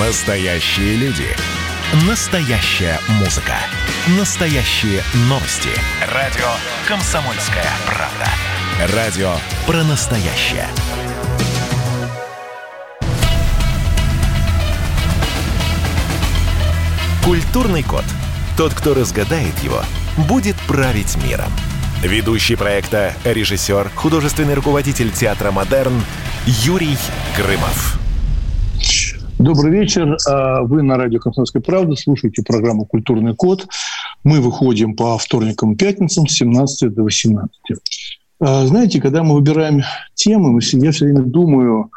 Настоящие люди. Настоящая музыка. Настоящие новости. Радио «Комсомольская правда». Радио про настоящее. Культурный код. Тот, кто разгадает его, будет править миром. Ведущий проекта, режиссер, художественный руководитель театра «Модерн» Юрий Грымов. Добрый вечер. А, вы на радио «Комсомольская правда» слушаете программу «Культурный код». Мы выходим по вторникам и пятницам с 17 до 18. А, знаете, когда мы выбираем темы, я все время думаю,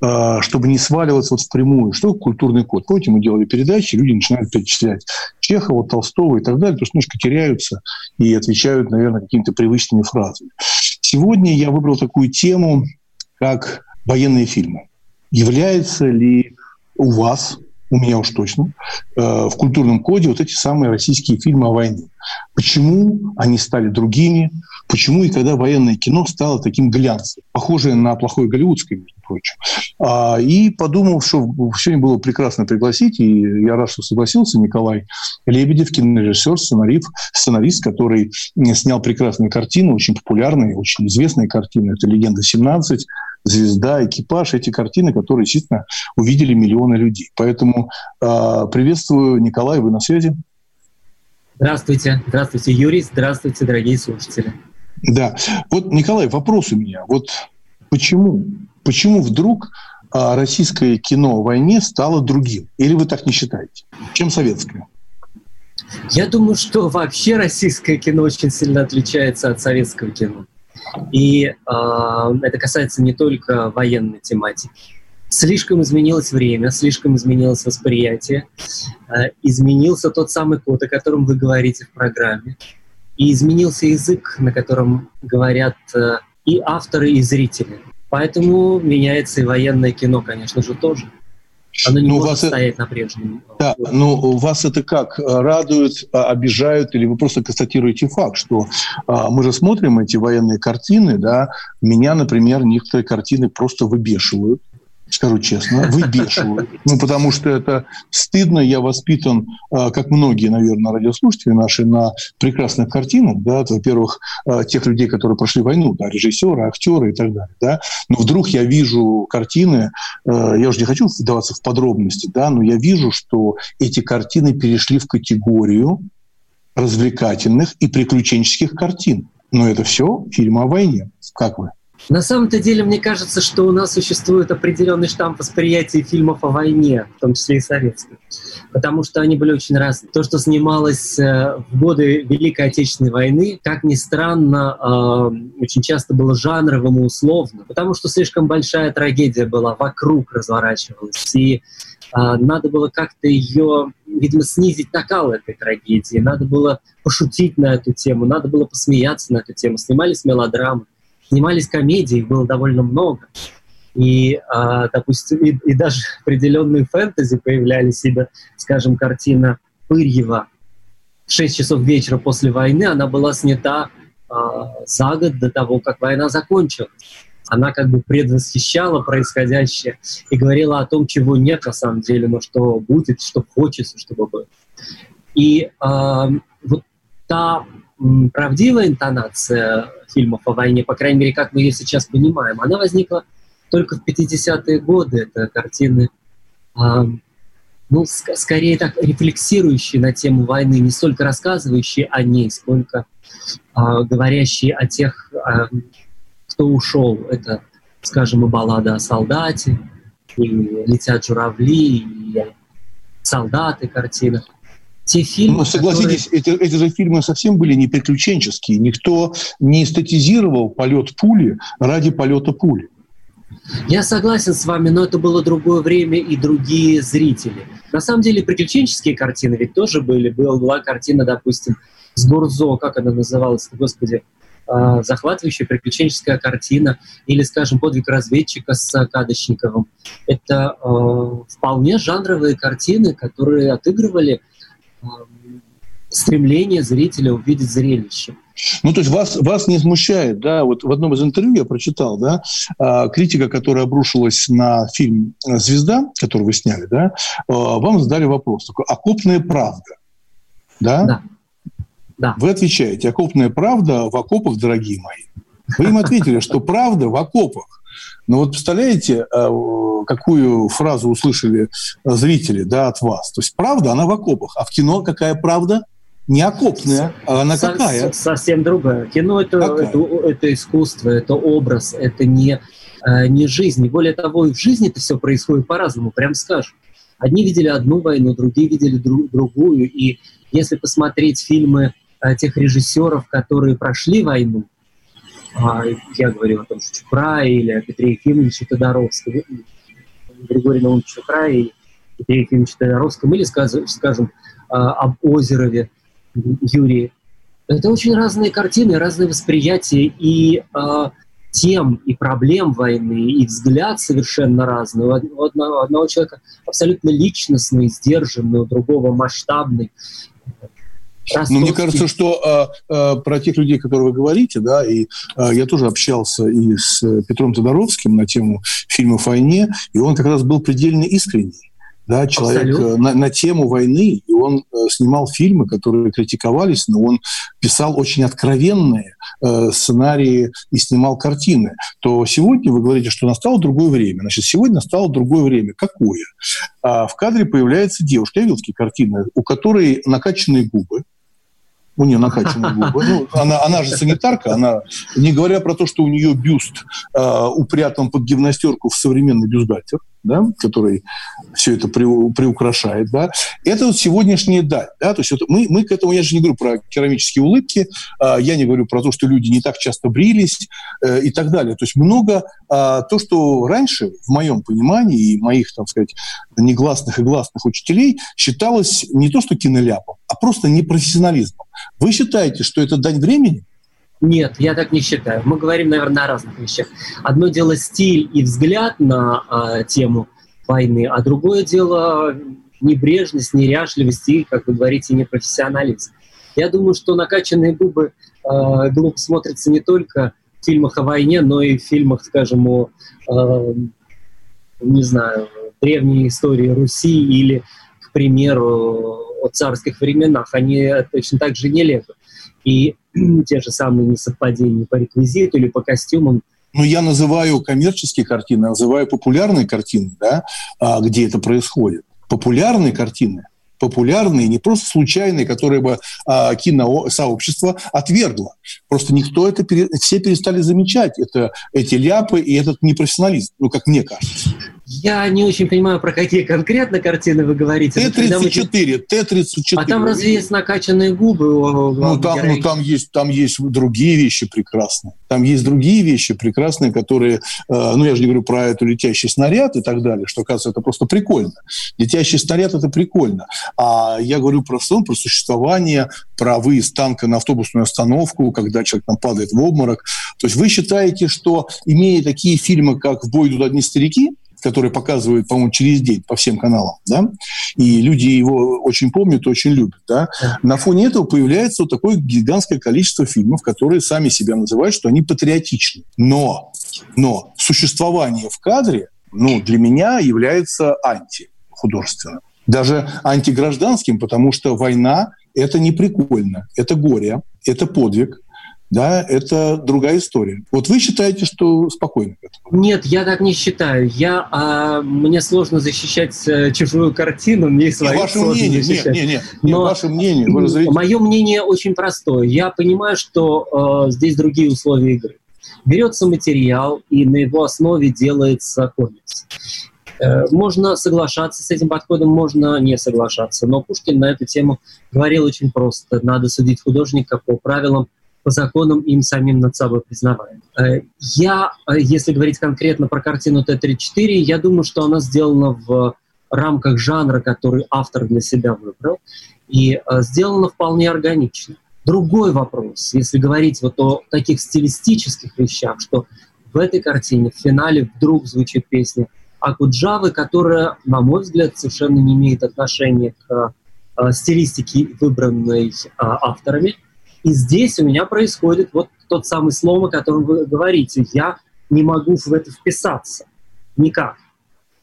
а, чтобы не сваливаться вот впрямую. Что культурный код? Помните, мы делали передачи, люди начинают перечислять Чехова, Толстого и так далее, то есть немножко теряются и отвечают, наверное, какими-то привычными фразами. Сегодня я выбрал такую тему, как военные фильмы. Является ли у вас, у меня уж точно, э, в культурном коде вот эти самые российские фильмы о войне. Почему они стали другими? Почему и когда военное кино стало таким глянцем, похожее на плохое голливудское, между прочим. А, и подумал, что сегодня было прекрасно пригласить, и я рад, что согласился, Николай Лебедев, кинорежиссер, сценарист, сценарист, который снял прекрасные картины, очень популярные, очень известные картины. Это «Легенда 17», «Звезда», «Экипаж». Эти картины, которые, естественно, увидели миллионы людей. Поэтому э, приветствую, Николай, вы на связи. Здравствуйте. Здравствуйте, Юрий. Здравствуйте, дорогие слушатели. Да. Вот, Николай, вопрос у меня. Вот почему? Почему вдруг а, российское кино о войне стало другим? Или вы так не считаете? Чем советское? Я думаю, что вообще российское кино очень сильно отличается от советского кино. И э, это касается не только военной тематики. Слишком изменилось время, слишком изменилось восприятие, э, изменился тот самый код, о котором вы говорите в программе, и изменился язык, на котором говорят э, и авторы, и зрители. Поэтому меняется и военное кино, конечно же, тоже. Оно не ну, может вас стоять на прежнем. Да, но ну, вас это как? Радует, а, обижают, или вы просто констатируете факт, что а, мы же смотрим эти военные картины, да, меня, например, некоторые картины просто выбешивают скажу честно, выбешивают. Ну, потому что это стыдно. Я воспитан, а, как многие, наверное, радиослушатели наши, на прекрасных картинах. Да, во-первых, а, тех людей, которые прошли войну, да, режиссеры, актеры и так далее. Да. Но вдруг я вижу картины, а, я уже не хочу вдаваться в подробности, да, но я вижу, что эти картины перешли в категорию развлекательных и приключенческих картин. Но это все фильмы о войне. Как вы? На самом-то деле, мне кажется, что у нас существует определенный штамп восприятия фильмов о войне, в том числе и советских, потому что они были очень разные. То, что снималось э, в годы Великой Отечественной войны, как ни странно, э, очень часто было жанровым и условно, потому что слишком большая трагедия была, вокруг разворачивалась, и э, надо было как-то ее, видимо, снизить накал этой трагедии, надо было пошутить на эту тему, надо было посмеяться на эту тему. Снимались мелодрамы снимались комедии, было довольно много. И, а, допустим, и, и даже определенные фэнтези появлялись, себе, скажем, картина Пырьева в 6 часов вечера после войны, она была снята а, за год до того, как война закончилась. Она как бы предвосхищала происходящее и говорила о том, чего нет на самом деле, но что будет, что хочется, чтобы было. И а, вот та правдивая интонация фильмов о войне, по крайней мере, как мы ее сейчас понимаем, она возникла только в 50-е годы. Это картины, э, ну, ск- скорее так, рефлексирующие на тему войны, не столько рассказывающие о ней, сколько э, говорящие о тех, э, кто ушел. Это, скажем, и баллада о солдате, и «Летят журавли», и «Солдаты» картина те фильмы, Ну, согласитесь, которые... эти, эти же фильмы совсем были не приключенческие. Никто не эстетизировал полет пули ради полета пули. Я согласен с вами, но это было другое время и другие зрители. На самом деле приключенческие картины ведь тоже были. Была, была картина, допустим, с Гурзо, как она называлась, господи, э, захватывающая приключенческая картина, или, скажем, подвиг разведчика с Кадочниковым. Это э, вполне жанровые картины, которые отыгрывали стремление зрителя увидеть зрелище. Ну, то есть вас, вас не смущает, да, вот в одном из интервью я прочитал, да, а, критика, которая обрушилась на фильм «Звезда», который вы сняли, да, а, вам задали вопрос такой, окопная правда, да? Да. да. Вы отвечаете, окопная правда в окопах, дорогие мои. Вы им ответили, что правда в окопах. Но вот представляете, а, какую фразу услышали зрители да, от вас? То есть правда, она в окопах. А в кино какая правда? не окопная, а она Со- какая? Совсем другая. Кино это, это, это искусство, это образ, это не, э, не жизнь. И более того, и в жизни это все происходит по-разному, прям скажем. Одни видели одну войну, другие видели друг, другую. И если посмотреть фильмы э, тех режиссеров, которые прошли войну, э, я говорю о том, что Чупра или о Петре Ефимовиче Тодоровском, Григории Наумовиче Чупра и Петре Ефимовиче Тодоровском, или, скажем, скажем об Озерове, Юрий. Это очень разные картины, разные восприятия и э, тем, и проблем войны, и взгляд совершенно разный. У одного, у одного человека абсолютно личностный, сдержанный, у другого масштабный. Ну, мне кажется, что э, э, про тех людей, которые вы говорите, да, и э, я тоже общался и с Петром Тодоровским на тему фильма «Войне», и он как раз был предельно искренний да, человек э, на, на тему войны, и он э, снимал фильмы, которые критиковались, но он писал очень откровенные э, сценарии и снимал картины, то сегодня вы говорите, что настало другое время. Значит, сегодня настало другое время. Какое? А в кадре появляется девушка, я видел такие картины, у которой накачанные губы, у нее накачанные губы. Ну, она, она же санитарка, она, не говоря про то, что у нее бюст э, упрятан под гимнастерку в современный бюстгальтер, да, который все это при, приукрашает, да, это вот сегодняшняя даль, да, то есть вот мы, мы к этому, я же не говорю про керамические улыбки, э, я не говорю про то, что люди не так часто брились э, и так далее, то есть много э, то, что раньше, в моем понимании и моих, так сказать, негласных и гласных учителей считалось не то, что киноляпом, а просто непрофессионализмом. Вы считаете, что это дань времени? Нет, я так не считаю. Мы говорим, наверное, о разных вещах. Одно дело стиль и взгляд на э, тему войны, а другое дело небрежность, неряшливость и, как вы говорите, непрофессионализм. Я думаю, что накачанные губы э, глупо смотрятся не только в фильмах о войне, но и в фильмах, скажем, о, э, не знаю, древней истории Руси или, к примеру, о царских временах. Они точно так же нелепы. И те же самые несовпадения по реквизиту или по костюмам. Ну, я называю коммерческие картины, называю популярные картины, да, а, где это происходит. Популярные картины популярные, не просто случайные, которые бы а, киносообщество отвергло. Просто никто это, пере... все перестали замечать, это, эти ляпы и этот непрофессионализм, ну, как мне кажется. Я не очень понимаю, про какие конкретно картины вы говорите. Т-34, Т-34. А там разве есть накачанные губы? Ну там, ну, там, есть, там есть другие вещи прекрасные. Там есть другие вещи прекрасные, которые... Э, ну, я же не говорю про эту летящий снаряд и так далее, что, кажется, это просто прикольно. Летящий снаряд – это прикольно. А я говорю про сон, про существование, про выезд танка на автобусную остановку, когда человек там падает в обморок. То есть вы считаете, что, имея такие фильмы, как «В бой идут одни старики», который показывают, по-моему, через день по всем каналам, да, и люди его очень помнят, очень любят, да, на фоне этого появляется вот такое гигантское количество фильмов, которые сами себя называют, что они патриотичны. Но, но существование в кадре, ну, для меня является антихудожественным. Даже антигражданским, потому что война – это не прикольно, это горе, это подвиг, да, это другая история. Вот вы считаете, что спокойно? Нет, я так не считаю. Я, а, мне сложно защищать а, чужую картину, мне свою ваше мнение, защищать. Нет, нет, нет, Но ваше мнение. Вы. Мое мнение очень простое. Я понимаю, что а, здесь другие условия игры. Берется материал, и на его основе делается комикс. Э, можно соглашаться с этим подходом, можно не соглашаться. Но Пушкин на эту тему говорил очень просто. Надо судить художника по правилам по законам им самим над собой признаваем. Э, я, э, если говорить конкретно про картину Т-34, я думаю, что она сделана в рамках жанра, который автор для себя выбрал, и э, сделана вполне органично. Другой вопрос, если говорить вот о таких стилистических вещах, что в этой картине в финале вдруг звучит песня Акуджавы, которая, на мой взгляд, совершенно не имеет отношения к стилистики, выбранной авторами. И здесь у меня происходит вот тот самый слом, о котором вы говорите. Я не могу в это вписаться никак.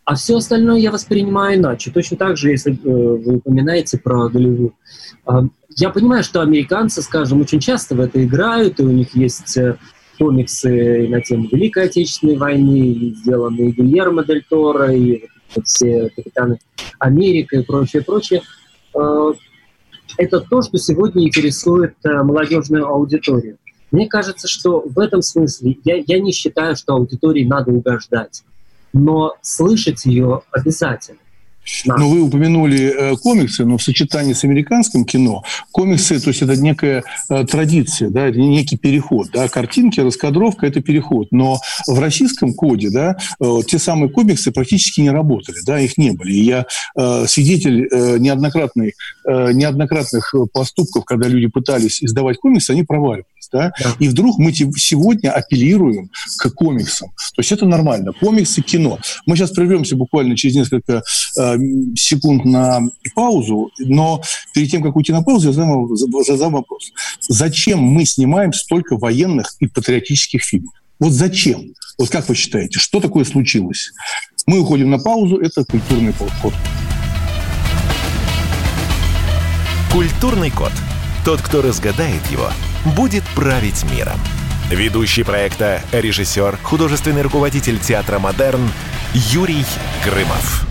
А все остальное я воспринимаю иначе. Точно так же, если э, вы упоминаете про Голливуд. Э, я понимаю, что американцы, скажем, очень часто в это играют, и у них есть э, комиксы на тему Великой Отечественной войны, сделанные Гильермо Дель Торо, и вот все капитаны Америка и прочее, прочее. Э, это то, что сегодня интересует э, молодежную аудиторию. Мне кажется, что в этом смысле я, я не считаю, что аудитории надо угождать, но слышать ее обязательно. Да. Но вы упомянули э, комиксы, но в сочетании с американским кино комиксы, то есть это некая э, традиция, да, это некий переход, да, картинки, раскадровка – это переход, но в российском коде, да, э, те самые комиксы практически не работали, да, их не были. И я свидетель неоднократный, э, неоднократных поступков, когда люди пытались издавать комиксы, они проваливались, да, да. и вдруг мы сегодня апеллируем к комиксам, то есть это нормально, комиксы, кино. Мы сейчас прервемся буквально через несколько секунд на паузу, но перед тем, как уйти на паузу, я задам, задам вопрос. Зачем мы снимаем столько военных и патриотических фильмов? Вот зачем? Вот как вы считаете, что такое случилось? Мы уходим на паузу, это культурный код. Культурный код. Тот, кто разгадает его, будет править миром. Ведущий проекта, режиссер, художественный руководитель театра «Модерн» Юрий Грымов.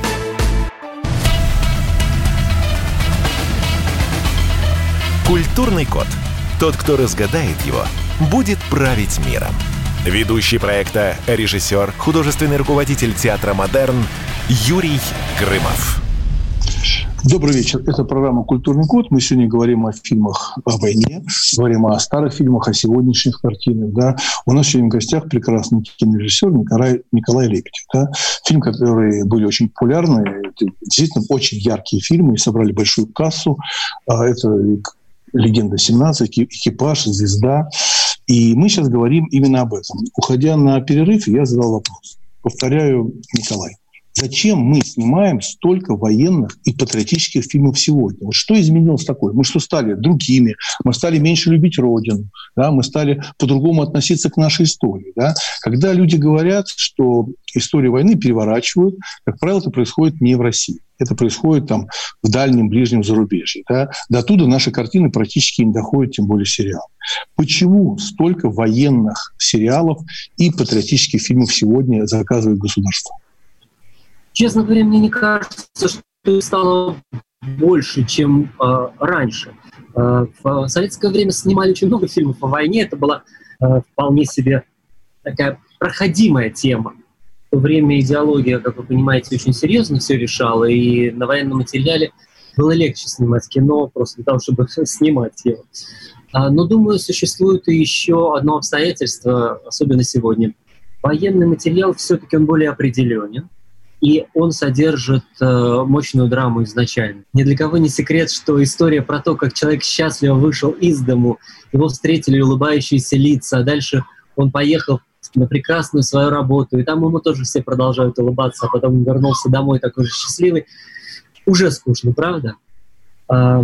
Культурный код. Тот, кто разгадает его, будет править миром. Ведущий проекта, режиссер, художественный руководитель театра «Модерн» Юрий Грымов. Добрый вечер. Это программа «Культурный код». Мы сегодня говорим о фильмах о войне, говорим о старых фильмах, о сегодняшних картинах. Да. У нас сегодня в гостях прекрасный кинорежиссер Николай, Николай Лепетев. Да. Фильм, которые были очень популярны, действительно очень яркие фильмы и собрали большую кассу. А это «Легенда 17», «Экипаж», «Звезда». И мы сейчас говорим именно об этом. Уходя на перерыв, я задал вопрос. Повторяю, Николай. Зачем мы снимаем столько военных и патриотических фильмов сегодня? Вот что изменилось такое? Мы что стали другими? Мы стали меньше любить Родину? Да? Мы стали по-другому относиться к нашей истории? Да? Когда люди говорят, что историю войны переворачивают, как правило, это происходит не в России. Это происходит там в дальнем, ближнем зарубежье. Да? До туда наши картины практически не доходят, тем более сериал. Почему столько военных сериалов и патриотических фильмов сегодня заказывает государство? Честно говоря, мне не кажется, что стало больше, чем э, раньше. Э, в советское время снимали очень много фильмов о войне. Это была э, вполне себе такая проходимая тема. В то время идеология, как вы понимаете, очень серьезно все решала, и на военном материале было легче снимать кино просто для того, чтобы снимать его. Но, думаю, существует и еще одно обстоятельство, особенно сегодня. Военный материал все-таки он более определенен и он содержит э, мощную драму изначально. Ни для кого не секрет, что история про то, как человек счастливо вышел из дому, его встретили улыбающиеся лица, а дальше он поехал на прекрасную свою работу, и там ему тоже все продолжают улыбаться, а потом он вернулся домой такой же счастливый. Уже скучно, правда? Э,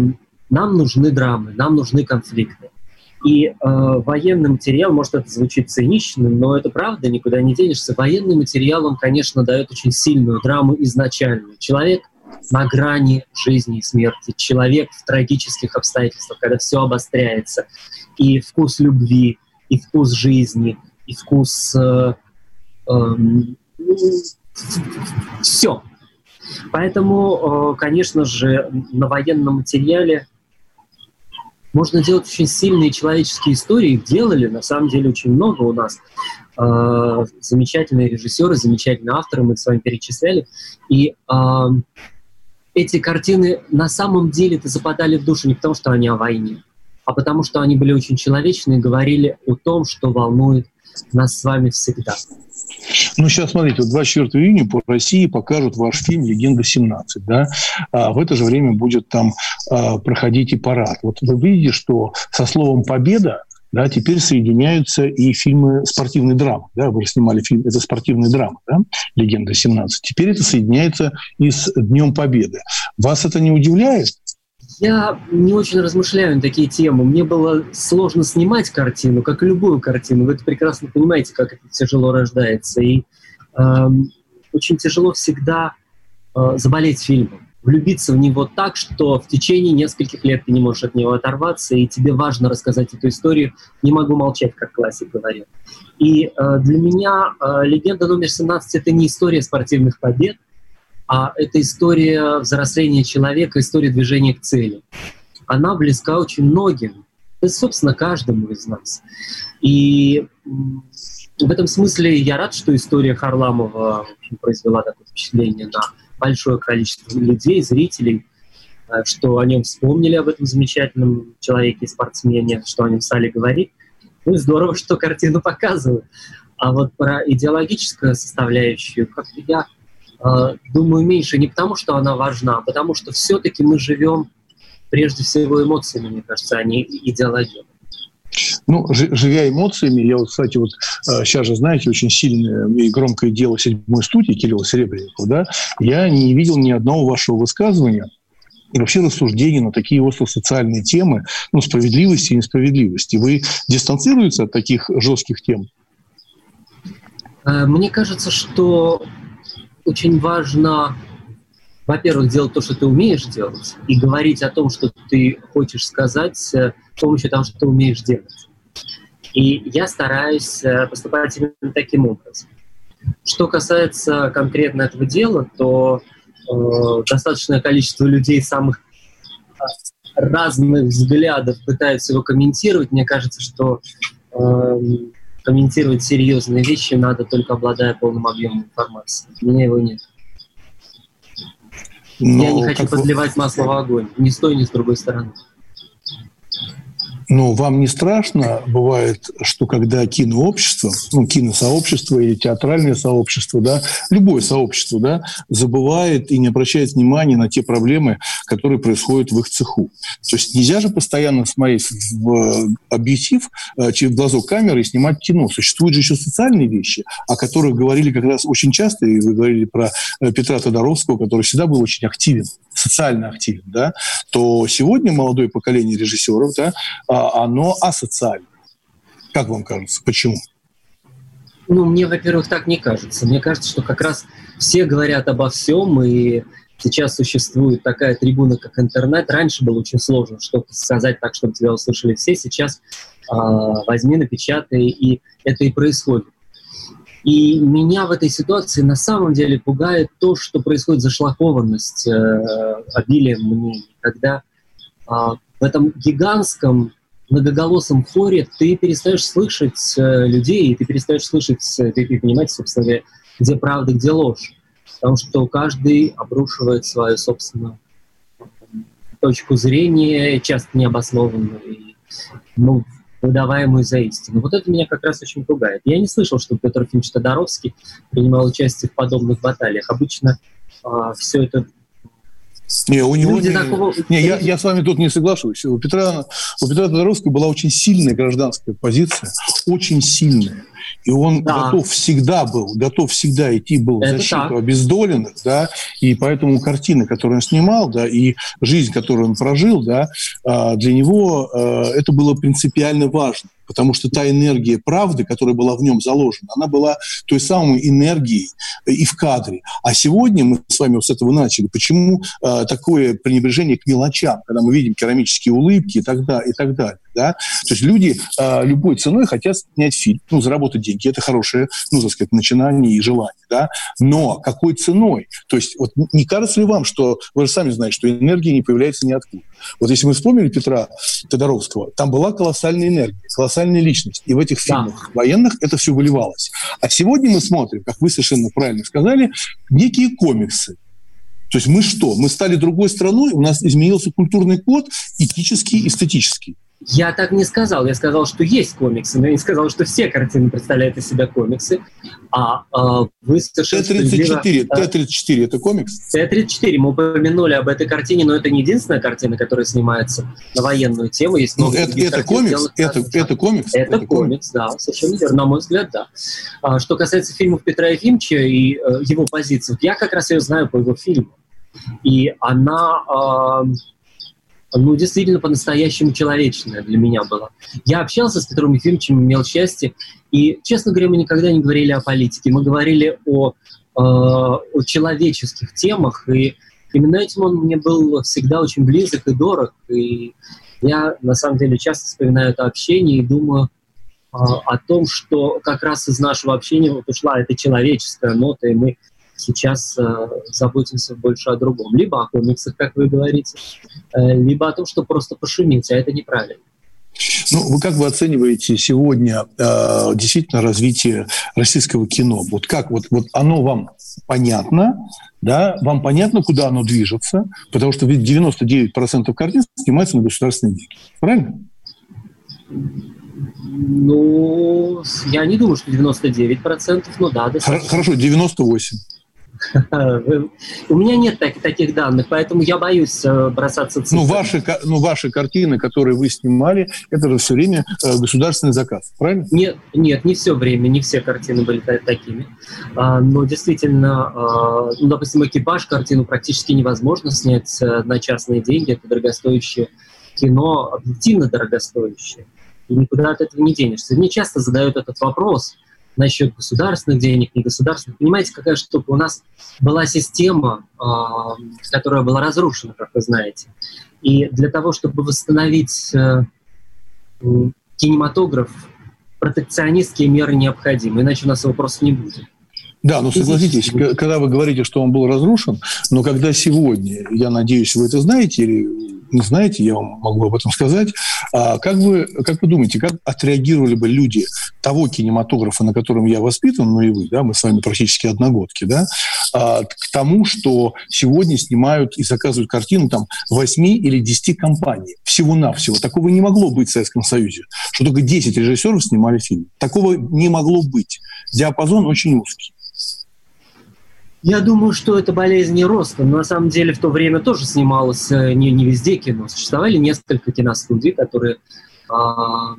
нам нужны драмы, нам нужны конфликты. И э, военный материал, может, это звучит цинично, но это правда, никуда не денешься. Военный материал, он, конечно, дает очень сильную драму изначально. Человек на грани жизни и смерти, человек в трагических обстоятельствах, когда все обостряется. И вкус любви, и вкус жизни, и вкус... Э, э, все. Поэтому, э, конечно же, на военном материале можно делать очень сильные человеческие истории. Их делали, на самом деле, очень много у нас. Э, замечательные режиссеры, замечательные авторы, мы с вами перечисляли. И э, эти картины на самом деле-то западали в душу не потому, что они о войне, а потому что они были очень человечны и говорили о том, что волнует нас с вами всегда. Ну, сейчас, смотрите, вот 24 июня по России покажут ваш фильм «Легенда 17», да? А в это же время будет там а, проходить и парад. Вот вы видите, что со словом «победа» да, теперь соединяются и фильмы спортивной драмы. Да, вы же снимали фильм, это спортивная драма, да, «Легенда 17». Теперь это соединяется и с Днем Победы. Вас это не удивляет? Я не очень размышляю на такие темы. Мне было сложно снимать картину, как и любую картину. Вы это прекрасно понимаете, как это тяжело рождается. И э, очень тяжело всегда э, заболеть фильмом, влюбиться в него так, что в течение нескольких лет ты не можешь от него оторваться, и тебе важно рассказать эту историю. Не могу молчать, как классик говорил. И э, для меня э, «Легенда номер 17» — это не история спортивных побед, а это история взросления человека, история движения к цели. Она близка очень многим, да, собственно, каждому из нас. И в этом смысле я рад, что история Харламова общем, произвела такое впечатление на большое количество людей, зрителей, э, что о нем вспомнили, об этом замечательном человеке и спортсмене, что о нем стали говорить. Ну и здорово, что картину показывают. А вот про идеологическую составляющую, как я думаю, меньше не потому, что она важна, а потому что все-таки мы живем прежде всего эмоциями, мне кажется, а не идеологией. Ну, живя эмоциями, я вот, кстати, вот сейчас э, же, знаете, очень сильное и громкое дело седьмой студии Кирилла Серебренникова, да, я не видел ни одного вашего высказывания и вообще рассуждений на такие остро-социальные темы, ну, справедливости и несправедливости. Вы дистанцируетесь от таких жестких тем? Э, мне кажется, что очень важно, во-первых, делать то, что ты умеешь делать, и говорить о том, что ты хочешь сказать э, с помощью того, что ты умеешь делать. И я стараюсь э, поступать именно таким образом. Что касается конкретно этого дела, то э, достаточное количество людей самых разных взглядов пытаются его комментировать. Мне кажется, что э, комментировать серьезные вещи надо только обладая полным объемом информации. У меня его нет. Но Я не хочу подливать масло в огонь, ни с той, ни с другой стороны. Но вам не страшно бывает, что когда кинообщество, ну, киносообщество или театральное сообщество, да, любое сообщество, да, забывает и не обращает внимания на те проблемы, которые происходят в их цеху. То есть нельзя же постоянно смотреть в объектив э, через глазок камеры и снимать кино. Существуют же еще социальные вещи, о которых говорили как раз очень часто, и вы говорили про э, Петра Тодоровского, который всегда был очень активен, социально активен, да, то сегодня молодое поколение режиссеров, да, а, оно асоциально. Как вам кажется? Почему? Ну, мне, во-первых, так не кажется. Мне кажется, что как раз все говорят обо всем, и сейчас существует такая трибуна, как интернет. Раньше было очень сложно что-то сказать так, чтобы тебя услышали все. Сейчас э, возьми, напечатай, и это и происходит. И меня в этой ситуации на самом деле пугает то, что происходит зашлакованность, э, обилие мнений, когда э, в этом гигантском многоголосом хоре ты перестаешь слышать э, людей, ты перестаешь слышать, э, ты, ты понимаете, собственно, где правда, где ложь. Потому что каждый обрушивает свою собственную точку зрения, часто необоснованную, и, ну, выдаваемую за истину. Вот это меня как раз очень пугает. Я не слышал, что Петр Финч Тодоровский принимал участие в подобных баталиях. Обычно э, все это не, у него не, такого... не я, я с вами тут не соглашусь. У Петра, у Петра Тодоровского была очень сильная гражданская позиция, очень сильная. И он да. готов всегда был, готов всегда идти был в защиту так. обездоленных, да, и поэтому картины, которые он снимал, да, и жизнь, которую он прожил, да, а, для него а, это было принципиально важно потому что та энергия правды, которая была в нем заложена, она была той самой энергией и в кадре. А сегодня мы с вами вот с этого начали. Почему э, такое пренебрежение к мелочам, когда мы видим керамические улыбки и так далее, и так далее. Да? То есть люди э, любой ценой хотят снять фильм, ну, заработать деньги. Это хорошее, ну, так сказать, начинание и желание. Да? Но какой ценой? То есть вот не кажется ли вам, что вы же сами знаете, что энергия не появляется ниоткуда? Вот если мы вспомнили Петра Тодоровского, там была колоссальная энергия, колоссальная личность. И в этих фильмах да. военных это все выливалось. А сегодня мы смотрим, как вы совершенно правильно сказали, некие комиксы. То есть мы что? Мы стали другой страной, у нас изменился культурный код, этический, эстетический. Я так не сказал. Я сказал, что есть комиксы, но я не сказал, что все картины представляют из себя комиксы. А, а вы совершенно Т-34, Т-34 – это комикс? Т-34. Мы упомянули об этой картине, но это не единственная картина, которая снимается на военную тему. Есть много это, это комикс? Это, это комикс? Это, это комикс, да, совершенно верно. На мой взгляд, да. А, что касается фильмов Петра Ефимовича и э, его позиций, я как раз ее знаю по его фильму. И она... Э, ну, действительно по-настоящему человечное для меня было. Я общался с Петром Ефимовичем, имел счастье, и, честно говоря, мы никогда не говорили о политике, мы говорили о, э, о человеческих темах, и именно этим он мне был всегда очень близок и дорог, и я, на самом деле, часто вспоминаю это общение и думаю э, о том, что как раз из нашего общения вот ушла эта человеческая нота, и мы сейчас э, заботимся больше о другом. Либо о комиксах, как вы говорите, э, либо о том, что просто пошумить, а это неправильно. Ну, вы как вы оцениваете сегодня э, действительно развитие российского кино? Вот как вот, вот оно вам понятно, да, вам понятно, куда оно движется, потому что ведь 99% картин снимается на государственные деньги. Правильно? Ну, я не думаю, что 99%, но да. Достаточно. Хорошо, 98%. У меня нет так, таких данных, поэтому я боюсь э, бросаться цифрами. Ну, ваши, ну, ваши картины, которые вы снимали, это же все время э, государственный заказ, правильно? Нет, нет, не все время, не все картины были такими. А, но действительно, а, ну, допустим, «Экипаж» картину практически невозможно снять э, на частные деньги. Это дорогостоящее кино, объективно дорогостоящее. И никуда от этого не денешься. Мне часто задают этот вопрос – насчет государственных денег, не государственных. Понимаете, какая штука? У нас была система, а, которая была разрушена, как вы знаете. И для того, чтобы восстановить э, кинематограф, протекционистские меры необходимы, иначе у нас его просто не будет. Да, но согласитесь, когда вы говорите, что он был разрушен, но когда сегодня, я надеюсь, вы это знаете или не знаете, я вам могу об этом сказать. А как, вы, как вы думаете, как отреагировали бы люди того кинематографа, на котором я воспитан, ну и вы, да, мы с вами практически одногодки, да, а, к тому, что сегодня снимают и заказывают картины там 8 или 10 компаний всего-навсего. Такого не могло быть в Советском Союзе, что только 10 режиссеров снимали фильм. Такого не могло быть. Диапазон очень узкий. Я думаю, что это болезнь не роста. Но на самом деле в то время тоже снималось э, не, не везде кино. Существовали несколько киностудий, которые, а,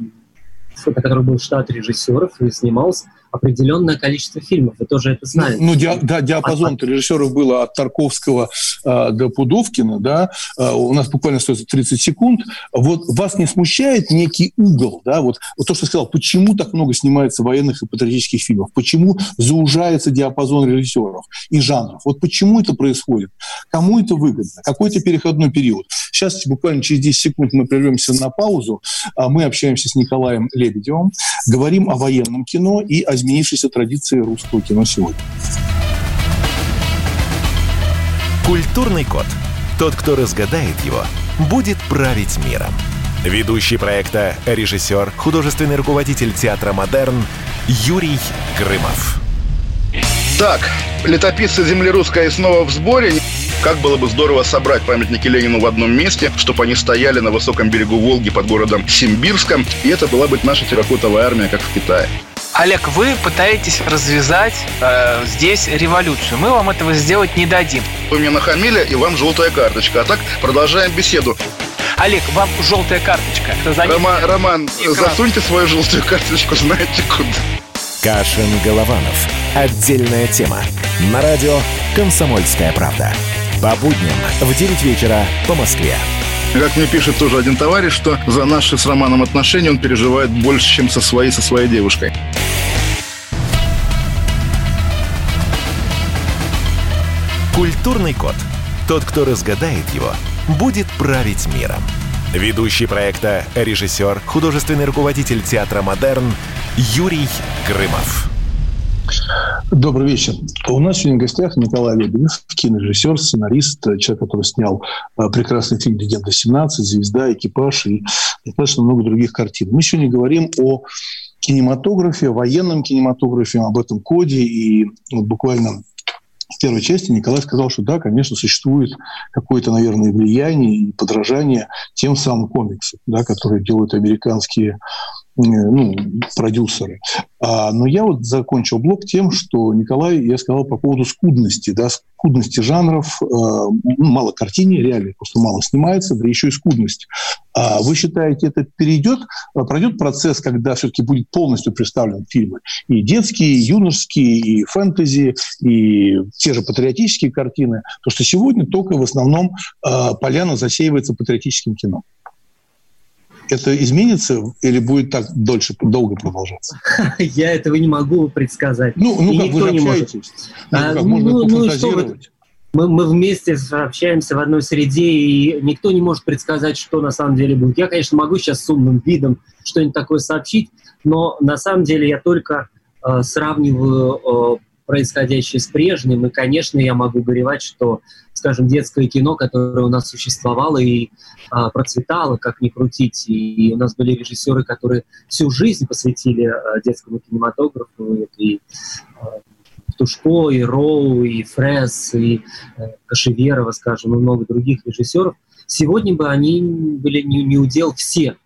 на которых был штат режиссеров и снималось определенное количество фильмов. Вы тоже это знаете. Ну, ди, да, диапазон а, режиссеров было от Тарковского э, до Пудовкина, да, э, у нас буквально стоит 30 секунд. Вот вас не смущает некий угол, да, вот, вот то, что я сказал, почему так много снимается военных и патриотических фильмов, почему заужается диапазон режиссеров и жанров, вот почему это происходит, кому это выгодно, какой-то переходной период. Сейчас буквально через 10 секунд мы прервемся на паузу, а мы общаемся с Николаем Лебедевым, говорим о военном кино и о изменившейся традиции русского кино сегодня. Культурный код. Тот, кто разгадает его, будет править миром. Ведущий проекта, режиссер, художественный руководитель театра «Модерн» Юрий Грымов. Так, летописцы земли русской снова в сборе. Как было бы здорово собрать памятники Ленину в одном месте, чтобы они стояли на высоком берегу Волги под городом Симбирском, и это была бы наша терракотовая армия, как в Китае. Олег, вы пытаетесь развязать э, здесь революцию. Мы вам этого сделать не дадим. Вы мне нахамили, и вам желтая карточка. А так продолжаем беседу. Олег, вам желтая карточка. Рома, Роман, засуньте свою желтую карточку, знаете куда. Кашин-Голованов. Отдельная тема. На радио «Комсомольская правда». По будням в 9 вечера по Москве. Как мне пишет тоже один товарищ, что за наши с Романом отношения он переживает больше, чем со своей, со своей девушкой. Культурный код. Тот, кто разгадает его, будет править миром. Ведущий проекта, режиссер, художественный руководитель театра «Модерн» Юрий Грымов. Добрый вечер. У нас сегодня в гостях Николай Лебедев, кинорежиссер, сценарист, человек, который снял а, прекрасный фильм «Легенда-17», «Звезда», «Экипаж» и достаточно много других картин. Мы сегодня говорим о кинематографе, военном кинематографе, об этом коде. И вот буквально в первой части Николай сказал, что да, конечно, существует какое-то, наверное, влияние и подражание тем самым комиксам, да, которые делают американские ну, продюсеры. А, но я вот закончил блог тем, что Николай, я сказал по поводу скудности, да, скудности жанров, э, мало картине, реально просто мало снимается, да еще и скудность. А вы считаете, это перейдет, а, пройдет процесс, когда все-таки будет полностью представлен фильмы? И детские, и юношеские, и фэнтези, и те же патриотические картины. То, что сегодня только в основном э, поляна засеивается патриотическим кино это изменится или будет так дольше, долго продолжаться? Я этого не могу предсказать. Ну, ну как, вы же общаетесь. Ну, а, можно ну, ну вы, мы, мы вместе общаемся в одной среде, и никто не может предсказать, что на самом деле будет. Я, конечно, могу сейчас с умным видом что-нибудь такое сообщить, но на самом деле я только э, сравниваю э, происходящее с прежним. И, конечно, я могу горевать, что, скажем, детское кино, которое у нас существовало и а, процветало, как ни крутить, и у нас были режиссеры, которые всю жизнь посвятили а, детскому кинематографу, и а, Тушко, и Роу, и Фрес, и а, Кашеверова, скажем, и много других режиссеров, сегодня бы они были не, не удел все.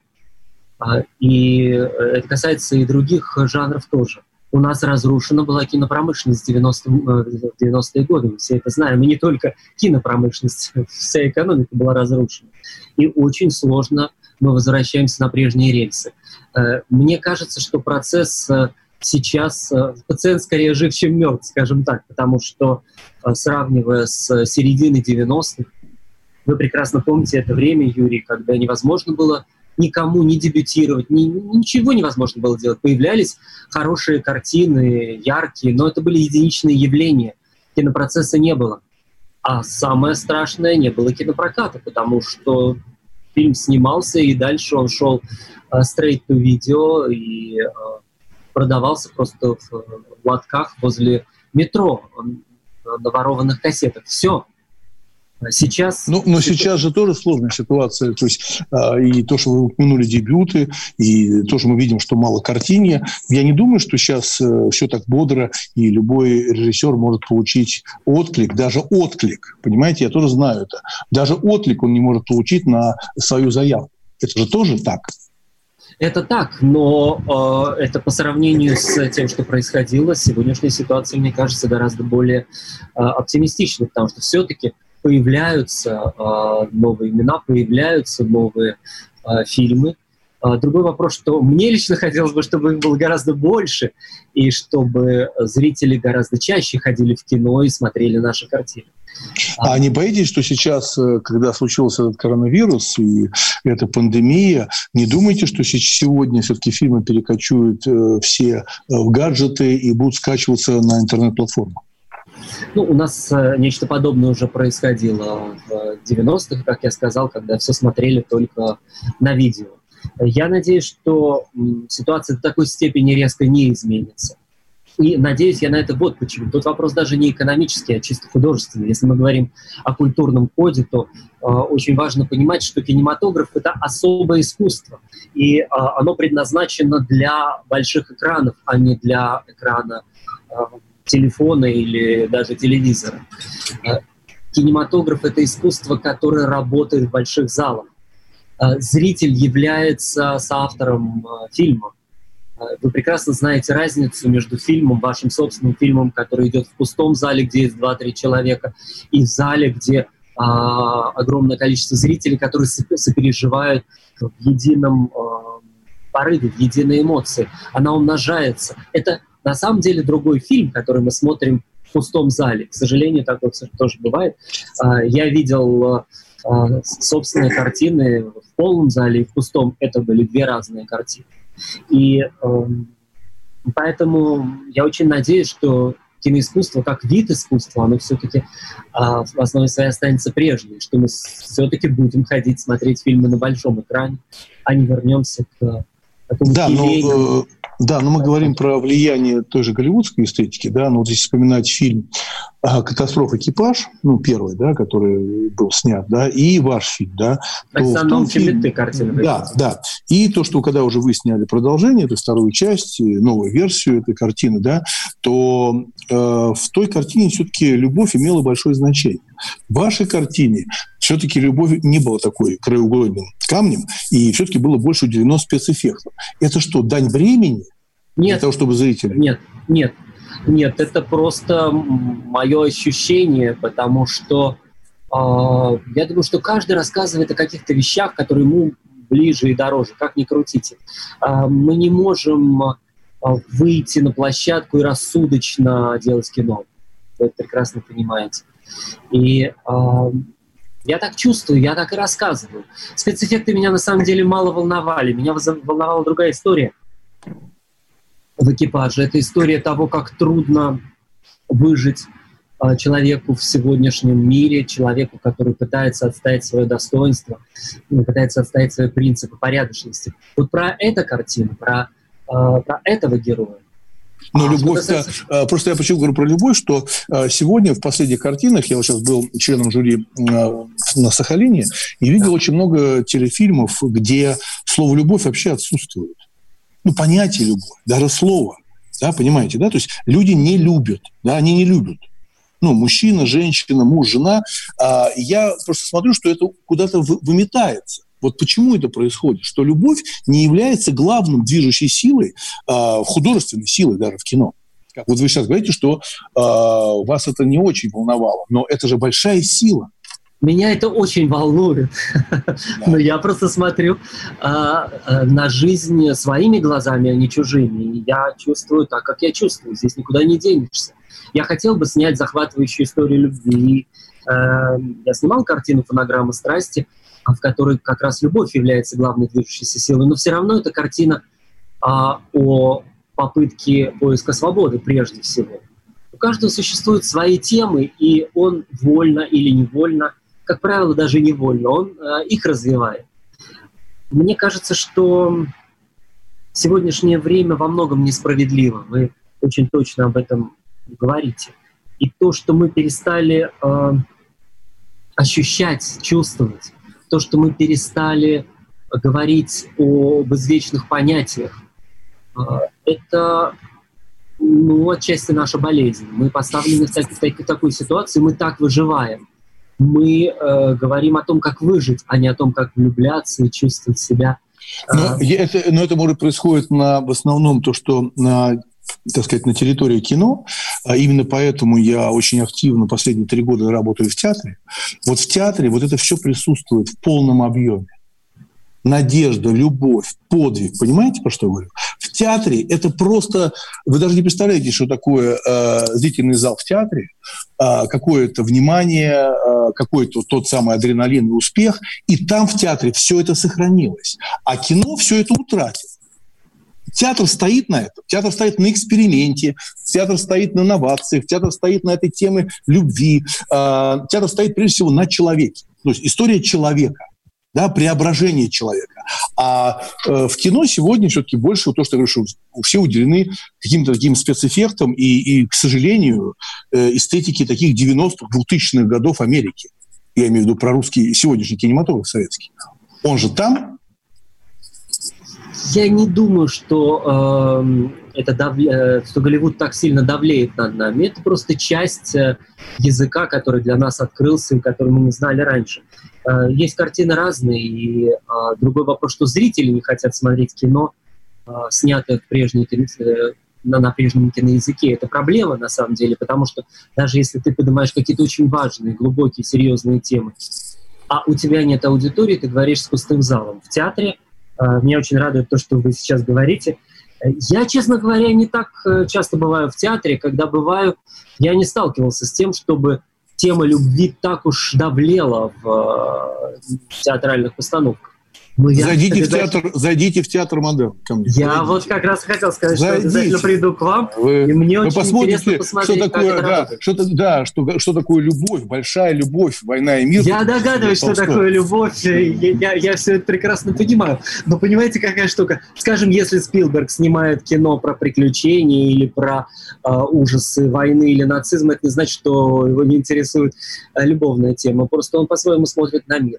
А, и э, это касается и других жанров тоже у нас разрушена была кинопромышленность в 90-е 90 годы. Мы все это знаем. И не только кинопромышленность, вся экономика была разрушена. И очень сложно мы возвращаемся на прежние рельсы. Э, мне кажется, что процесс э, сейчас... Э, пациент скорее жив, чем мертв, скажем так, потому что, сравнивая с серединой 90-х, вы прекрасно помните это время, Юрий, когда невозможно было никому не дебютировать, ни, ничего невозможно было делать. Появлялись хорошие картины, яркие, но это были единичные явления. Кинопроцесса не было. А самое страшное, не было кинопроката, потому что фильм снимался, и дальше он шел uh, straight to video и uh, продавался просто в, в лотках возле метро на ворованных кассетах. Все. Сейчас... Ну, но сейчас же тоже сложная ситуация. То есть а, и то, что вы упомянули дебюты, и то, что мы видим, что мало картине. Я не думаю, что сейчас э, все так бодро, и любой режиссер может получить отклик, даже отклик. Понимаете, я тоже знаю это. Даже отклик он не может получить на свою заявку. Это же тоже так. Это так, но э, это по сравнению с тем, что происходило, сегодняшняя ситуация, мне кажется, гораздо более э, оптимистичной, потому что все-таки появляются э, новые имена, появляются новые э, фильмы. Э, другой вопрос, что мне лично хотелось бы, чтобы их было гораздо больше, и чтобы зрители гораздо чаще ходили в кино и смотрели наши картины. А не боитесь, что сейчас, э, когда случился этот коронавирус и эта пандемия, не думаете, что сегодня все-таки фильмы перекочуют э, все в гаджеты и будут скачиваться на интернет-платформу? Ну, у нас э, нечто подобное уже происходило в 90-х, как я сказал, когда все смотрели только на видео. Я надеюсь, что ситуация до такой степени резко не изменится. И надеюсь я на это вот почему. Тут вопрос даже не экономический, а чисто художественный. Если мы говорим о культурном коде, то э, очень важно понимать, что кинематограф — это особое искусство. И э, оно предназначено для больших экранов, а не для экрана э, телефона или даже телевизора. Э, кинематограф — это искусство, которое работает в больших залах. Э, зритель является соавтором э, фильма. Вы прекрасно знаете разницу между фильмом, вашим собственным фильмом, который идет в пустом зале, где есть 2-3 человека, и в зале, где а, огромное количество зрителей, которые сопереживают в едином а, порыве, в единой эмоции. Она умножается. Это на самом деле другой фильм, который мы смотрим в пустом зале. К сожалению, такое тоже бывает. А, я видел а, собственные картины в полном зале и в пустом. Это были две разные картины. И эм, поэтому я очень надеюсь, что киноискусство как вид искусства, оно все-таки а, в основе своей останется прежним, что мы все-таки будем ходить смотреть фильмы на большом экране, а не вернемся к такому да, но, Да, но мы говорим про влияние той же голливудской эстетики, да, но вот если вспоминать фильм а, «Катастрофа экипаж», ну, первый, да, который был снят, да, и ваш фильм, да. То в том фильме... картина. Да, да. И то, что когда уже вы сняли продолжение, это вторую часть, новую версию этой картины, да, то э, в той картине все-таки любовь имела большое значение. В вашей картине все-таки любовь не была такой краеугольным камнем, и все-таки было больше уделено спецэффектам. Это что, дань времени? Нет. Для того, чтобы зрители... Нет, нет. Нет, это просто мое ощущение, потому что э, я думаю, что каждый рассказывает о каких-то вещах, которые ему ближе и дороже, как ни крутите. Э, мы не можем э, выйти на площадку и рассудочно делать кино. Вы это прекрасно понимаете. И э, я так чувствую, я так и рассказываю. Спецэффекты меня на самом деле мало волновали. Меня волновала другая история в экипаже. Это история того, как трудно выжить а, человеку в сегодняшнем мире, человеку, который пытается отстоять свое достоинство, пытается отстоять свои принципы порядочности. Вот про эту картину, про, а, про этого героя. Но а, любовь касается... Просто я почему говорю про любовь, что сегодня в последних картинах, я вот сейчас был членом жюри на Сахалине, и видел да. очень много телефильмов, где слово «любовь» вообще отсутствует ну, понятие любовь, даже слово, да, понимаете, да, то есть люди не любят, да, они не любят. Ну, мужчина, женщина, муж, жена. А я просто смотрю, что это куда-то выметается. Вот почему это происходит? Что любовь не является главным движущей силой, а, художественной силой даже в кино. Вот вы сейчас говорите, что а, вас это не очень волновало, но это же большая сила. Меня это очень волнует. Но я просто смотрю а, а, на жизнь своими глазами, а не чужими. И я чувствую так, как я чувствую. Здесь никуда не денешься. Я хотел бы снять захватывающую историю любви. А, я снимал картину «Фонограмма страсти», в которой как раз любовь является главной движущейся силой. Но все равно это картина а, о попытке поиска свободы прежде всего. У каждого существуют свои темы, и он вольно или невольно – как правило, даже невольно, он э, их развивает. Мне кажется, что сегодняшнее время во многом несправедливо. Вы очень точно об этом говорите. И то, что мы перестали э, ощущать, чувствовать, то, что мы перестали говорить об извечных понятиях, э, это ну, отчасти наша болезнь. Мы поставлены в, в такую ситуацию, мы так выживаем мы э, говорим о том, как выжить, а не о том, как влюбляться и чувствовать себя. Э, но, это, но это может происходит на, в основном то, что на так сказать, на территории кино. А именно поэтому я очень активно последние три года работаю в театре. Вот в театре вот это все присутствует в полном объеме надежда, любовь, подвиг. Понимаете, про что я говорю? В театре это просто... Вы даже не представляете, что такое э, зрительный зал в театре, э, какое-то внимание, э, какой-то тот самый адреналин и успех. И там в театре все это сохранилось. А кино все это утратит. Театр стоит на этом. Театр стоит на эксперименте, театр стоит на новациях, театр стоит на этой теме любви, э, театр стоит прежде всего на человеке. То есть история человека да, преображение человека. А э, в кино сегодня все-таки больше то, что я говорю, что все уделены каким-то таким спецэффектам и, и к сожалению, э, эстетике таких 90-х, 2000-х годов Америки. Я имею в виду про русский сегодняшний кинематограф советский. Он же там. Я не думаю, что э, это давля... что Голливуд так сильно давлеет над нами. Это просто часть э, языка, который для нас открылся и который мы не знали раньше. Э, есть картины разные, и а, другой вопрос, что зрители не хотят смотреть кино, а, снятое в прежней, э, на, на прежнем киноязыке. Это проблема, на самом деле, потому что даже если ты поднимаешь какие-то очень важные, глубокие, серьезные темы, а у тебя нет аудитории, ты говоришь с пустым залом. В театре меня очень радует то, что вы сейчас говорите. Я, честно говоря, не так э, часто бываю в театре. Когда бываю, я не сталкивался с тем, чтобы тема любви так уж давлела в театральных постановках. Ну, зайдите, в театр, зайдите в театр Модерн ко мне. Я зайдите. вот как раз хотел сказать, зайдите. что обязательно приду к вам. Вы, и мне вы очень посмотрите, что такое, да, что, да, что, что такое любовь, большая любовь, война и мир. Я догадываюсь, что такое любовь. Я, я, я все это прекрасно понимаю. Но понимаете, какая штука? Скажем, если Спилберг снимает кино про приключения или про э, ужасы войны или нацизма, это не значит, что его не интересует э, любовная тема. Просто он по-своему смотрит на мир.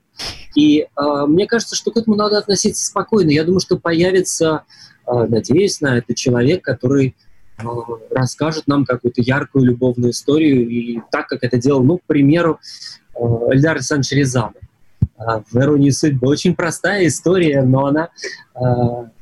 И э, мне кажется, что к этому надо относиться спокойно. Я думаю, что появится, э, надеюсь на это, человек, который э, расскажет нам какую-то яркую любовную историю, и так, как это делал, ну, к примеру, э, Эльдар Александрович. В «Иронии судьбы» очень простая история, но она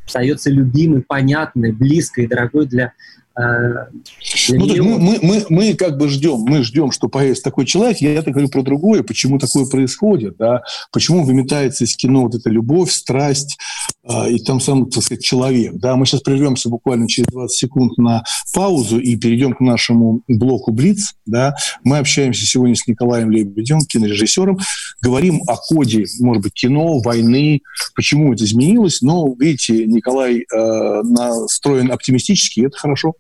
остается любимой, понятной, близкой, дорогой для ну, мы, мы, мы, мы как бы ждем, мы ждем, что появится такой человек. Я так говорю про другое, почему такое происходит, да? почему выметается из кино вот эта любовь, страсть э, и там сам, так сказать, человек. Да? Мы сейчас прервемся буквально через 20 секунд на паузу и перейдем к нашему блоку «Блиц». Да? Мы общаемся сегодня с Николаем Лебедем, кинорежиссером, говорим о коде, может быть, кино, войны, почему это изменилось. Но, видите, Николай э, настроен оптимистически, и это хорошо.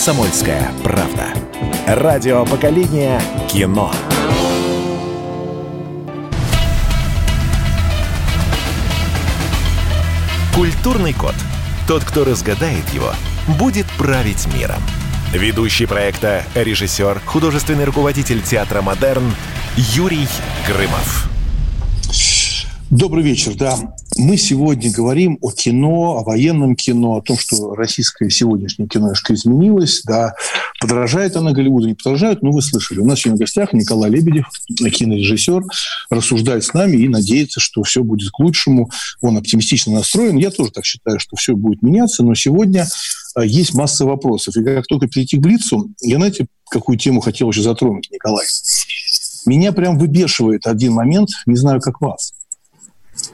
«Комсомольская правда». Радио поколения кино. Культурный код. Тот, кто разгадает его, будет править миром. Ведущий проекта, режиссер, художественный руководитель театра «Модерн» Юрий Грымов. Добрый вечер, да. Мы сегодня говорим о кино, о военном кино, о том, что российское сегодняшнее кино изменилось, да, подражает она Голливуду, не подражает, но вы слышали. У нас сегодня в гостях Николай Лебедев, кинорежиссер, рассуждает с нами и надеется, что все будет к лучшему. Он оптимистично настроен. Я тоже так считаю, что все будет меняться, но сегодня а, есть масса вопросов. И как только перейти к Блицу, я, знаете, какую тему хотел еще затронуть, Николай? Меня прям выбешивает один момент, не знаю, как вас –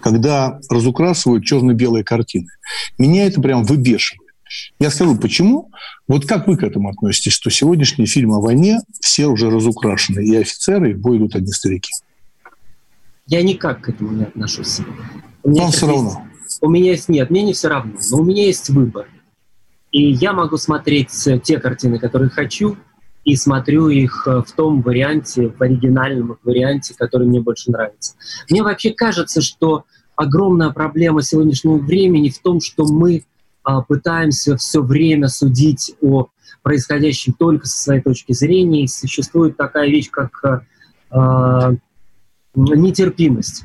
когда разукрашивают черно-белые картины. Меня это прям выбешивает. Я скажу, почему. Вот как вы к этому относитесь, что сегодняшние фильмы о войне все уже разукрашены, и офицеры, и в бой идут одни старики? Я никак к этому не отношусь. Вам все равно? У меня есть... Нет, мне не все равно, но у меня есть выбор. И я могу смотреть те картины, которые хочу, и смотрю их э, в том варианте, в оригинальном варианте, который мне больше нравится. Мне вообще кажется, что огромная проблема сегодняшнего времени в том, что мы а, пытаемся все время судить о происходящем только со своей точки зрения, и существует такая вещь, как а, нетерпимость.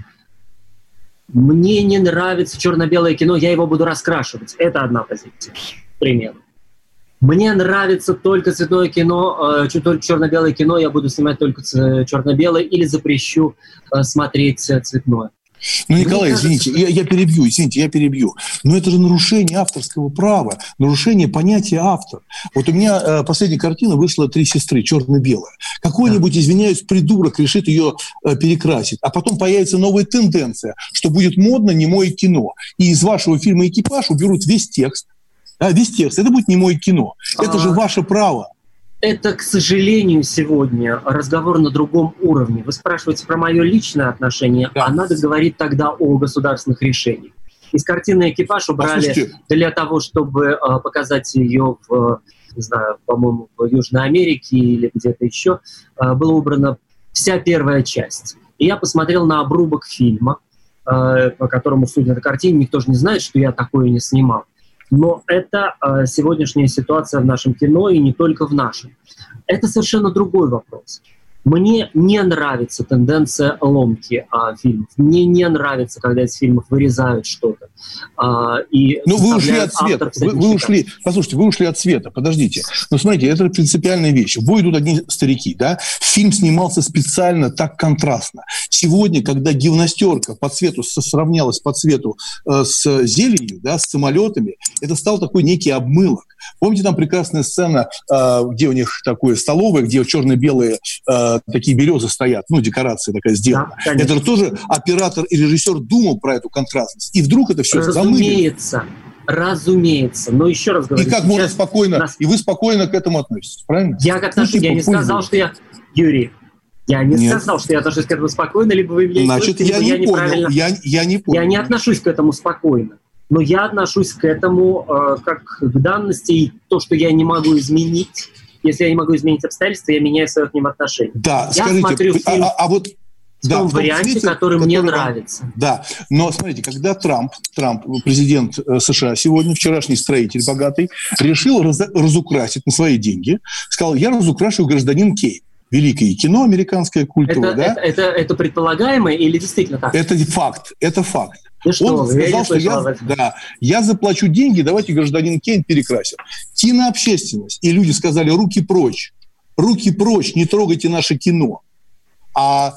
Мне не нравится черно-белое кино, я его буду раскрашивать. Это одна позиция, к примеру. Мне нравится только цветное кино, э, только черно-белое кино, я буду снимать только черно-белое или запрещу э, смотреть э, цветное. Ну, Николай, извините, я, я перебью, извините, я перебью. Но это же нарушение авторского права, нарушение понятия автор. Вот у меня э, последняя картина вышла «Три сестры», черно-белая. Какой-нибудь, извиняюсь, придурок решит ее э, перекрасить, а потом появится новая тенденция, что будет модно немое кино. И из вашего фильма «Экипаж» уберут весь текст, да, весь текст. Это будет не мое кино. Это а... же ваше право. Это, к сожалению, сегодня разговор на другом уровне. Вы спрашиваете про мое личное отношение, да. а надо говорить тогда о государственных решениях. Из картины «Экипаж» убрали для того, чтобы э, показать ее в, не знаю, по-моему, в Южной Америке или где-то еще, э, была убрана вся первая часть. И я посмотрел на обрубок фильма, э, по которому судят на картине. Никто же не знает, что я такое не снимал. Но это э, сегодняшняя ситуация в нашем кино и не только в нашем. Это совершенно другой вопрос. Мне не нравится тенденция ломки а, фильмов. Мне не нравится, когда из фильмов вырезают что-то. А, и ну, вы ушли от света. Вы, вы ушли, послушайте, вы ушли от света. Подождите. Ну, смотрите, это принципиальная вещь. Бой идут одни старики, да? Фильм снимался специально так контрастно. Сегодня, когда гимнастерка по цвету сравнялась по цвету э, с зеленью, да, с самолетами, это стал такой некий обмылок. Помните, там прекрасная сцена, э, где у них такое столовое, где черно-белые э, такие березы стоят, ну, декорация такая сделана. Да, это же тоже оператор и режиссер думал про эту контрастность. И вдруг это все Разумеется. Разумеется. Но еще раз говорю. И как можно спокойно, нас... и вы спокойно к этому относитесь, правильно? Я как отношусь, ну, типа, я не сказал, что я... Юрий, я не Нет. сказал, что я отношусь к этому спокойно, либо вы меня Значит, я не я понял. Я, я не понял. Я не отношусь к этому спокойно. Но я отношусь к этому э, как к данности, и то, что я не могу изменить, если я не могу изменить обстоятельства, я меняю свое к ним отношение. Да, я скажите, смотрю а, фильм а, а вот в да, том в том варианте, свете, который, который мне нравится. Да, но смотрите, когда Трамп, Трамп, президент э, США сегодня, вчерашний строитель богатый, решил раз, разукрасить на свои деньги, сказал, я разукрашу гражданин Кей великое кино, американская культура. Это, да? это, это, это предполагаемое или действительно так? Это факт, это факт. Ну что, Он сказал, что я, да, я заплачу деньги, давайте гражданин Кейн перекрасит. Кинообщественность. И люди сказали, руки прочь, руки прочь, не трогайте наше кино. А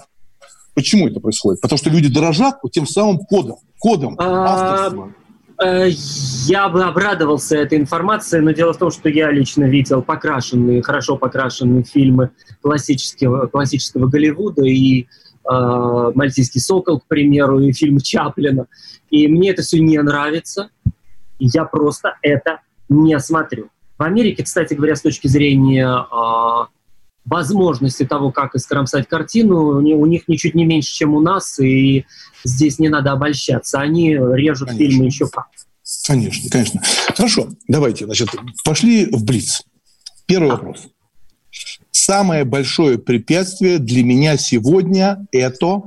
почему это происходит? Потому что люди дорожат вот тем самым кодом, кодом а, авторства. Э, я бы обрадовался этой информации, но дело в том, что я лично видел покрашенные, хорошо покрашенные фильмы классического, классического Голливуда и «Мальтийский сокол», к примеру, и фильм Чаплина. И мне это все не нравится. Я просто это не смотрю. В Америке, кстати говоря, с точки зрения э, возможности того, как искромсать картину, у них ничуть не меньше, чем у нас, и здесь не надо обольщаться. Они режут конечно. фильмы еще как. Конечно, конечно. Хорошо, давайте, значит, пошли в Блиц. Первый а. вопрос. Самое большое препятствие для меня сегодня это...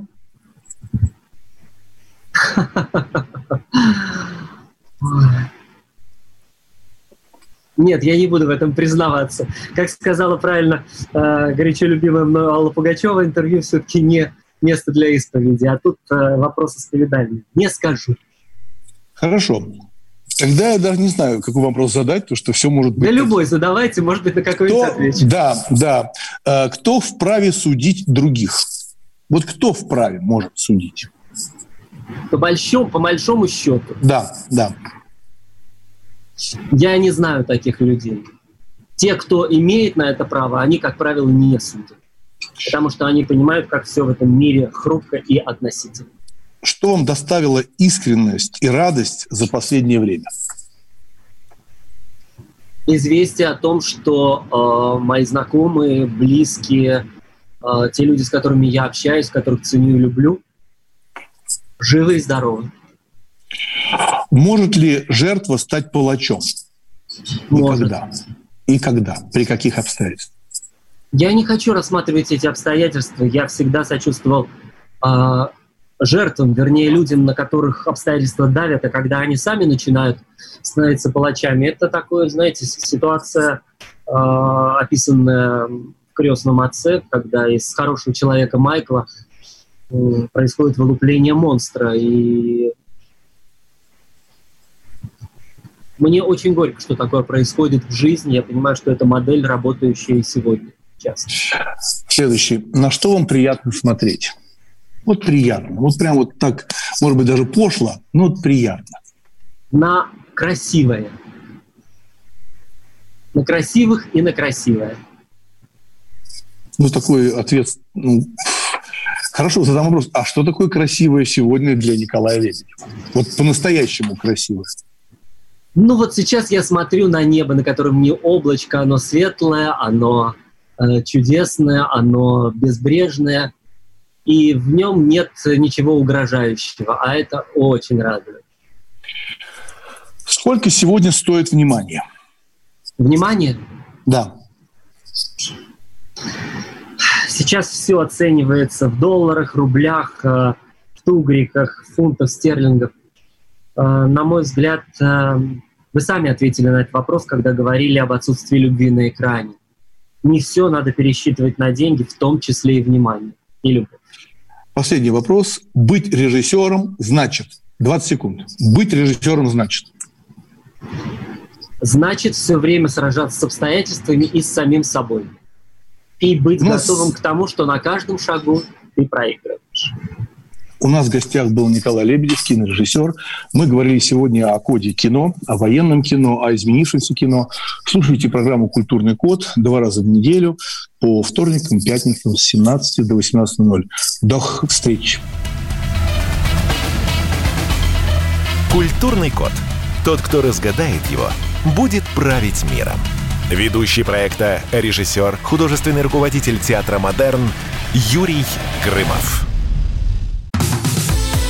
Нет, я не буду в этом признаваться. Как сказала правильно э, горячо любимая мной Алла Пугачева, интервью все-таки не место для исповеди, а тут э, вопрос исповедания. Не скажу. Хорошо. Тогда я даже не знаю, какой вопрос задать, потому что все может быть... Да любой задавайте, может быть, на какой-нибудь отвечу. Да, да. Э, кто вправе судить других? Вот кто вправе может судить? По большому, по большому счету. Да, да. Я не знаю таких людей. Те, кто имеет на это право, они, как правило, не судят. Потому что они понимают, как все в этом мире хрупко и относительно. Что вам доставило искренность и радость за последнее время? Известие о том, что э, мои знакомые, близкие, э, те люди, с которыми я общаюсь, которых ценю и люблю, живы и здоровы. Может ли жертва стать палачом? Может. И когда? И когда? При каких обстоятельствах? Я не хочу рассматривать эти обстоятельства. Я всегда сочувствовал э, жертвам, вернее, людям, на которых обстоятельства давят, а когда они сами начинают становиться палачами, это такое, знаете, ситуация, э, описанная в «Крестном отце», когда из хорошего человека Майкла э, происходит вылупление монстра, и Мне очень горько, что такое происходит в жизни. Я понимаю, что это модель, работающая сегодня. Часто. Следующий. На что вам приятно смотреть? Вот приятно. Вот прям вот так, может быть, даже пошло, но вот приятно. На красивое. На красивых и на красивое. Ну, такой ответ... Ну, хорошо, задам вопрос. А что такое красивое сегодня для Николая Лебедева? Вот по-настоящему красивое. Ну вот сейчас я смотрю на небо, на котором не облачко, оно светлое, оно э, чудесное, оно безбрежное, и в нем нет ничего угрожающего, а это очень радует. Сколько сегодня стоит внимание? Внимание? Да. Сейчас все оценивается в долларах, рублях, э, в тугриках, фунтах, стерлингов. Э, на мой взгляд, э, вы сами ответили на этот вопрос, когда говорили об отсутствии любви на экране. не все надо пересчитывать на деньги, в том числе и внимание и любовь. Последний вопрос. Быть режиссером значит... 20 секунд. Быть режиссером значит... Значит все время сражаться с обстоятельствами и с самим собой. И быть с- готовым к тому, что на каждом шагу ты проигрываешь. У нас в гостях был Николай Лебедев, кинорежиссер. Мы говорили сегодня о коде кино, о военном кино, о изменившемся кино. Слушайте программу «Культурный код» два раза в неделю по вторникам, пятницам с 17 до 18.00. До встреч! Культурный код. Тот, кто разгадает его, будет править миром. Ведущий проекта, режиссер, художественный руководитель театра «Модерн» Юрий Грымов.